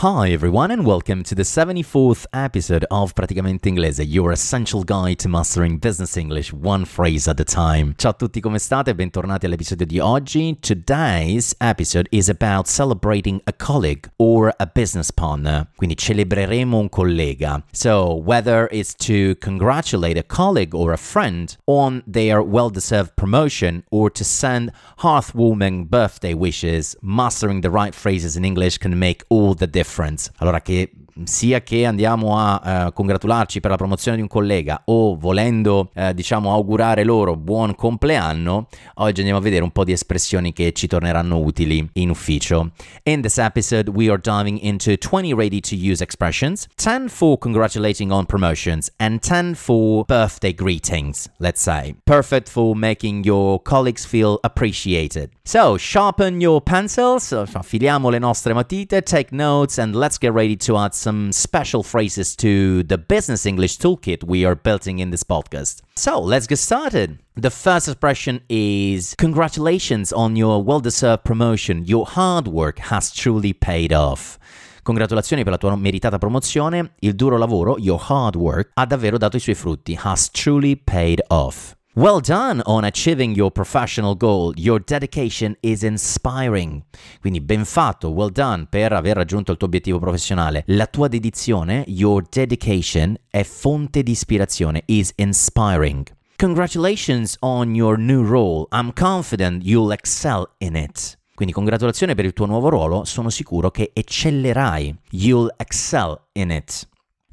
Hi everyone and welcome to the 74th episode of Praticamente Inglese, your essential guide to mastering business English one phrase at a time. Ciao a tutti, come state? Bentornati all'episodio di oggi. Today's episode is about celebrating a colleague or a business partner. Quindi celebreremo un collega. So, whether it's to congratulate a colleague or a friend on their well-deserved promotion or to send heartwarming birthday wishes, mastering the right phrases in English can make all the difference difference. Allora che sia che andiamo a uh, congratularci per la promozione di un collega o volendo uh, diciamo augurare loro buon compleanno, oggi andiamo a vedere un po' di espressioni che ci torneranno utili in ufficio. In this episode we are diving into 20 ready to use expressions, 10 for congratulating on promotions and 10 for birthday greetings, let's say. Perfect for making your colleagues feel appreciated. So, sharpen your pencils, affiliamo le nostre matite, take notes and let's get ready to add some special phrases to the business English toolkit we are building in this podcast. So let's get started. The first expression is Congratulations on your well deserved promotion. Your hard work has truly paid off. Congratulazioni per la tua meritata promozione. Il duro lavoro, your hard work, ha davvero dato i suoi frutti. Has truly paid off. Well done on achieving your professional goal. Your dedication is inspiring. Quindi ben fatto, well done per aver raggiunto il tuo obiettivo professionale. La tua dedizione, your dedication, è fonte di ispirazione, is inspiring. Congratulations on your new role. I'm confident you'll excel in it. Quindi congratulazioni per il tuo nuovo ruolo, sono sicuro che eccellerai. You'll excel in it.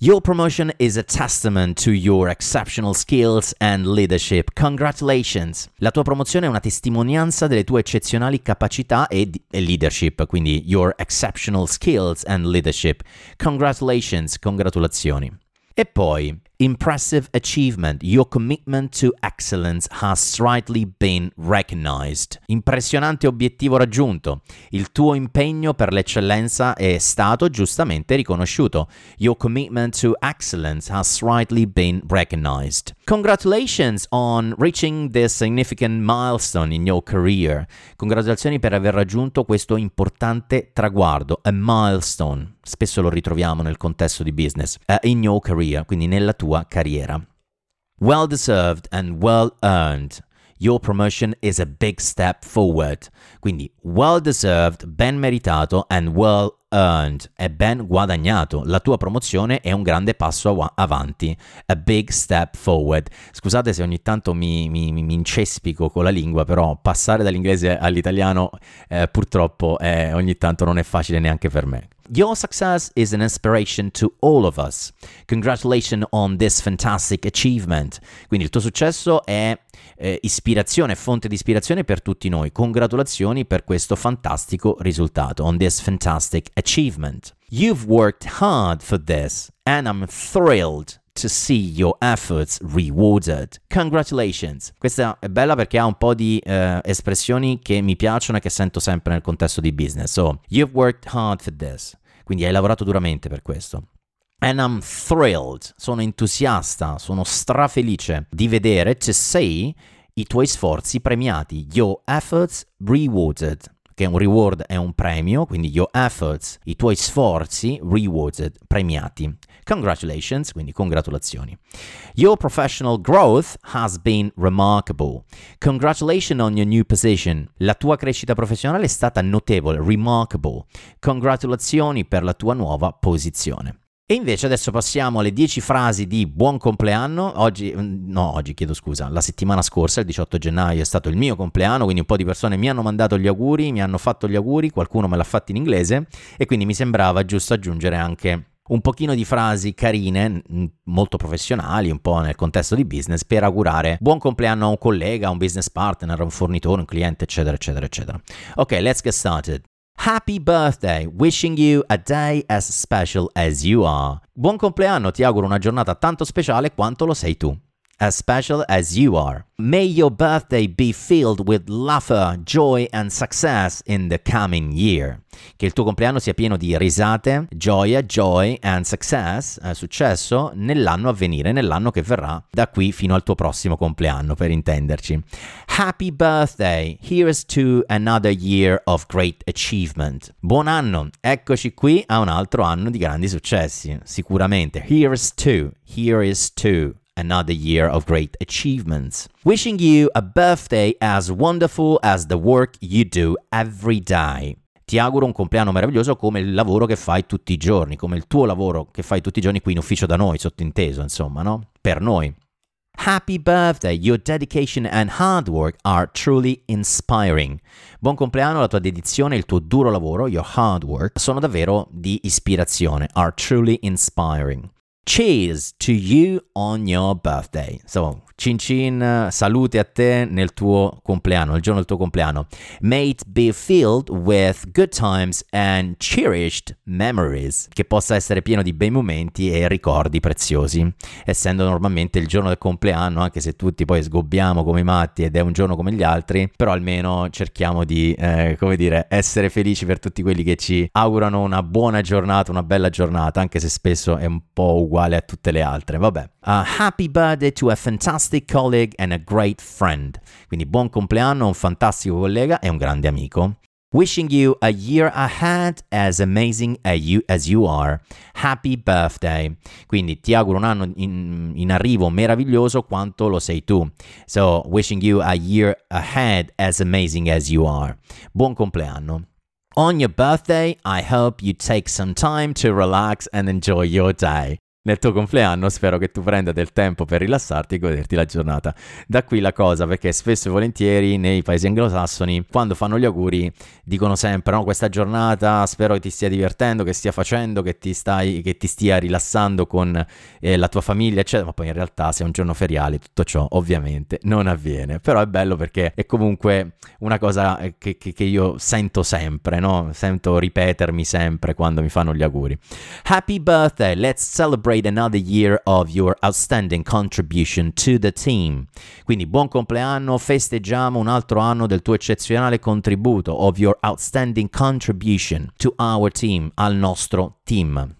Your promotion is a testament to your exceptional skills and leadership. Congratulations! La tua promozione è una testimonianza delle tue eccezionali capacità e, e leadership, quindi your exceptional skills and leadership. Congratulations, congratulazioni. E poi, impressive achievement. Your commitment to excellence has slightly been recognized. Impressionante obiettivo raggiunto. Il tuo impegno per l'eccellenza è stato giustamente riconosciuto. Your commitment to excellence has slightly been recognized. Congratulations on reaching this significant milestone in your career. Congratulazioni per aver raggiunto questo importante traguardo, a milestone. Spesso lo ritroviamo nel contesto di business. Uh, in your career, quindi nella tua tua carriera. Well deserved and well earned. Your promotion is a big step forward. Quindi well deserved, ben meritato and well earned, è ben guadagnato. La tua promozione è un grande passo av- avanti. A big step forward. Scusate se ogni tanto mi, mi, mi incespico con la lingua, però passare dall'inglese all'italiano eh, purtroppo eh, ogni tanto non è facile neanche per me. Your success is an inspiration to all of us. Congratulations on this fantastic achievement. Quindi il tuo successo è eh, ispirazione, fonte di ispirazione per tutti noi. Congratulazioni per questo fantastico risultato, on this fantastic achievement. You've worked hard for this and I'm thrilled to see your efforts rewarded. Congratulations. Questa è bella perché ha un po' di uh, espressioni che mi piacciono e che sento sempre nel contesto di business. So, you've worked hard for this. Quindi hai lavorato duramente per questo. And I'm thrilled, sono entusiasta, sono strafelice di vedere, to see i tuoi sforzi premiati, your efforts rewarded che un reward è un premio, quindi your efforts, i tuoi sforzi rewarded, premiati. Congratulations, quindi congratulazioni. Your professional growth has been remarkable. Congratulations on your new position. La tua crescita professionale è stata notevole, remarkable. Congratulazioni per la tua nuova posizione. E invece adesso passiamo alle 10 frasi di buon compleanno. Oggi, mm, no, oggi chiedo scusa, la settimana scorsa, il 18 gennaio, è stato il mio compleanno, quindi un po' di persone mi hanno mandato gli auguri, mi hanno fatto gli auguri, qualcuno me l'ha fatto in inglese e quindi mi sembrava giusto aggiungere anche un pochino di frasi carine, molto professionali, un po' nel contesto di business, per augurare buon compleanno a un collega, a un business partner, a un fornitore, un cliente, eccetera, eccetera, eccetera. Ok, let's get started. Happy birthday, wishing you a day as special as you are. Buon compleanno, ti auguro una giornata tanto speciale quanto lo sei tu. As special as you are. May your birthday be filled with laughter, joy and success in the coming year. Che il tuo compleanno sia pieno di risate, gioia, joy and success, eh, successo, nell'anno a venire, nell'anno che verrà da qui fino al tuo prossimo compleanno, per intenderci. Happy birthday! Here's to another year of great achievement. Buon anno! Eccoci qui a un altro anno di grandi successi, sicuramente. Here's to, here is to another year of great achievements. Wishing you a birthday as wonderful as the work you do every day. Ti auguro un compleanno meraviglioso come il lavoro che fai tutti i giorni, come il tuo lavoro che fai tutti i giorni qui in ufficio da noi, sottinteso, insomma, no? Per noi. Happy birthday! Your dedication and hard work are truly inspiring. Buon compleanno, la tua dedizione, il tuo duro lavoro, your hard work, sono davvero di ispirazione, are truly inspiring. Cheers to you on your birthday. So, Cin Cin, salute a te nel tuo compleanno, il giorno del tuo compleanno. May it be filled with good times and cherished memories. Che possa essere pieno di bei momenti e ricordi preziosi. Essendo normalmente il giorno del compleanno, anche se tutti poi sgobbiamo come matti ed è un giorno come gli altri, però almeno cerchiamo di, eh, come dire, essere felici per tutti quelli che ci augurano una buona giornata, una bella giornata, anche se spesso è un po' uguale a tutte le altre. Vabbè. Uh, happy birthday to a fantastic colleague and a great friend. Quindi buon compleanno a un fantastico collega e un grande amico. Wishing you a year ahead as amazing as you, as you are. Happy birthday. Quindi ti auguro un anno in, in, arrivo meraviglioso quanto lo sei tu. So, wishing you a year ahead as amazing as you are. Buon compleanno. On your birthday, I hope you take some time to relax and enjoy your day nel tuo compleanno spero che tu prenda del tempo per rilassarti e goderti la giornata. Da qui la cosa, perché spesso e volentieri nei paesi anglosassoni, quando fanno gli auguri, dicono sempre: No, questa giornata spero che ti stia divertendo, che stia facendo, che ti, stai, che ti stia rilassando con eh, la tua famiglia, eccetera. Ma poi in realtà, se è un giorno feriale, tutto ciò ovviamente non avviene. Però è bello perché è comunque una cosa eh, che, che, che io sento sempre, no? Sento ripetermi sempre quando mi fanno gli auguri. Happy birthday, let's celebrate celebrate another year of your outstanding contribution to the team. Quindi buon compleanno, festeggiamo un altro anno del tuo eccezionale contributo, of your outstanding contribution to our team, al nostro team.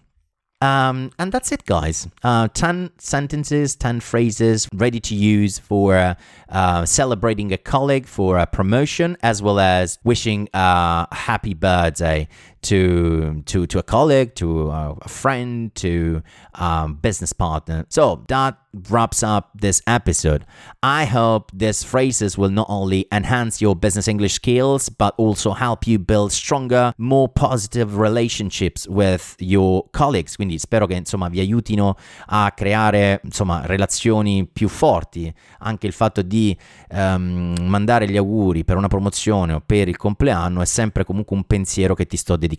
Um, and that's it, guys. Uh, 10 sentences, 10 phrases ready to use for uh, uh, celebrating a colleague for a promotion, as well as wishing a happy birthday to to to a colleague, to a friend, to a um, business partner. So that wraps up this episode. I hope these phrases will not only enhance your business English skills, but also help you build stronger, more positive relationships with your colleagues. Quindi spero che insomma vi aiutino a creare insomma relazioni più forti. Anche il fatto di um, mandare gli auguri per una promozione o per il compleanno è sempre comunque un pensiero che ti sto dedicando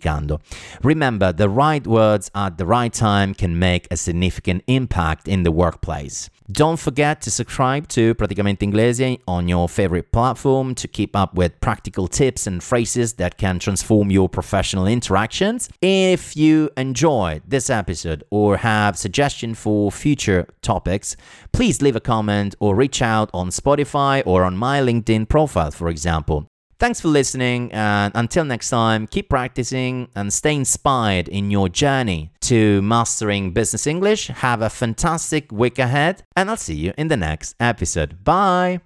Remember, the right words at the right time can make a significant impact in the workplace. Don't forget to subscribe to Praticamente Inglese on your favorite platform to keep up with practical tips and phrases that can transform your professional interactions. If you enjoyed this episode or have suggestions for future topics, please leave a comment or reach out on Spotify or on my LinkedIn profile, for example. Thanks for listening, and until next time, keep practicing and stay inspired in your journey to mastering business English. Have a fantastic week ahead, and I'll see you in the next episode. Bye!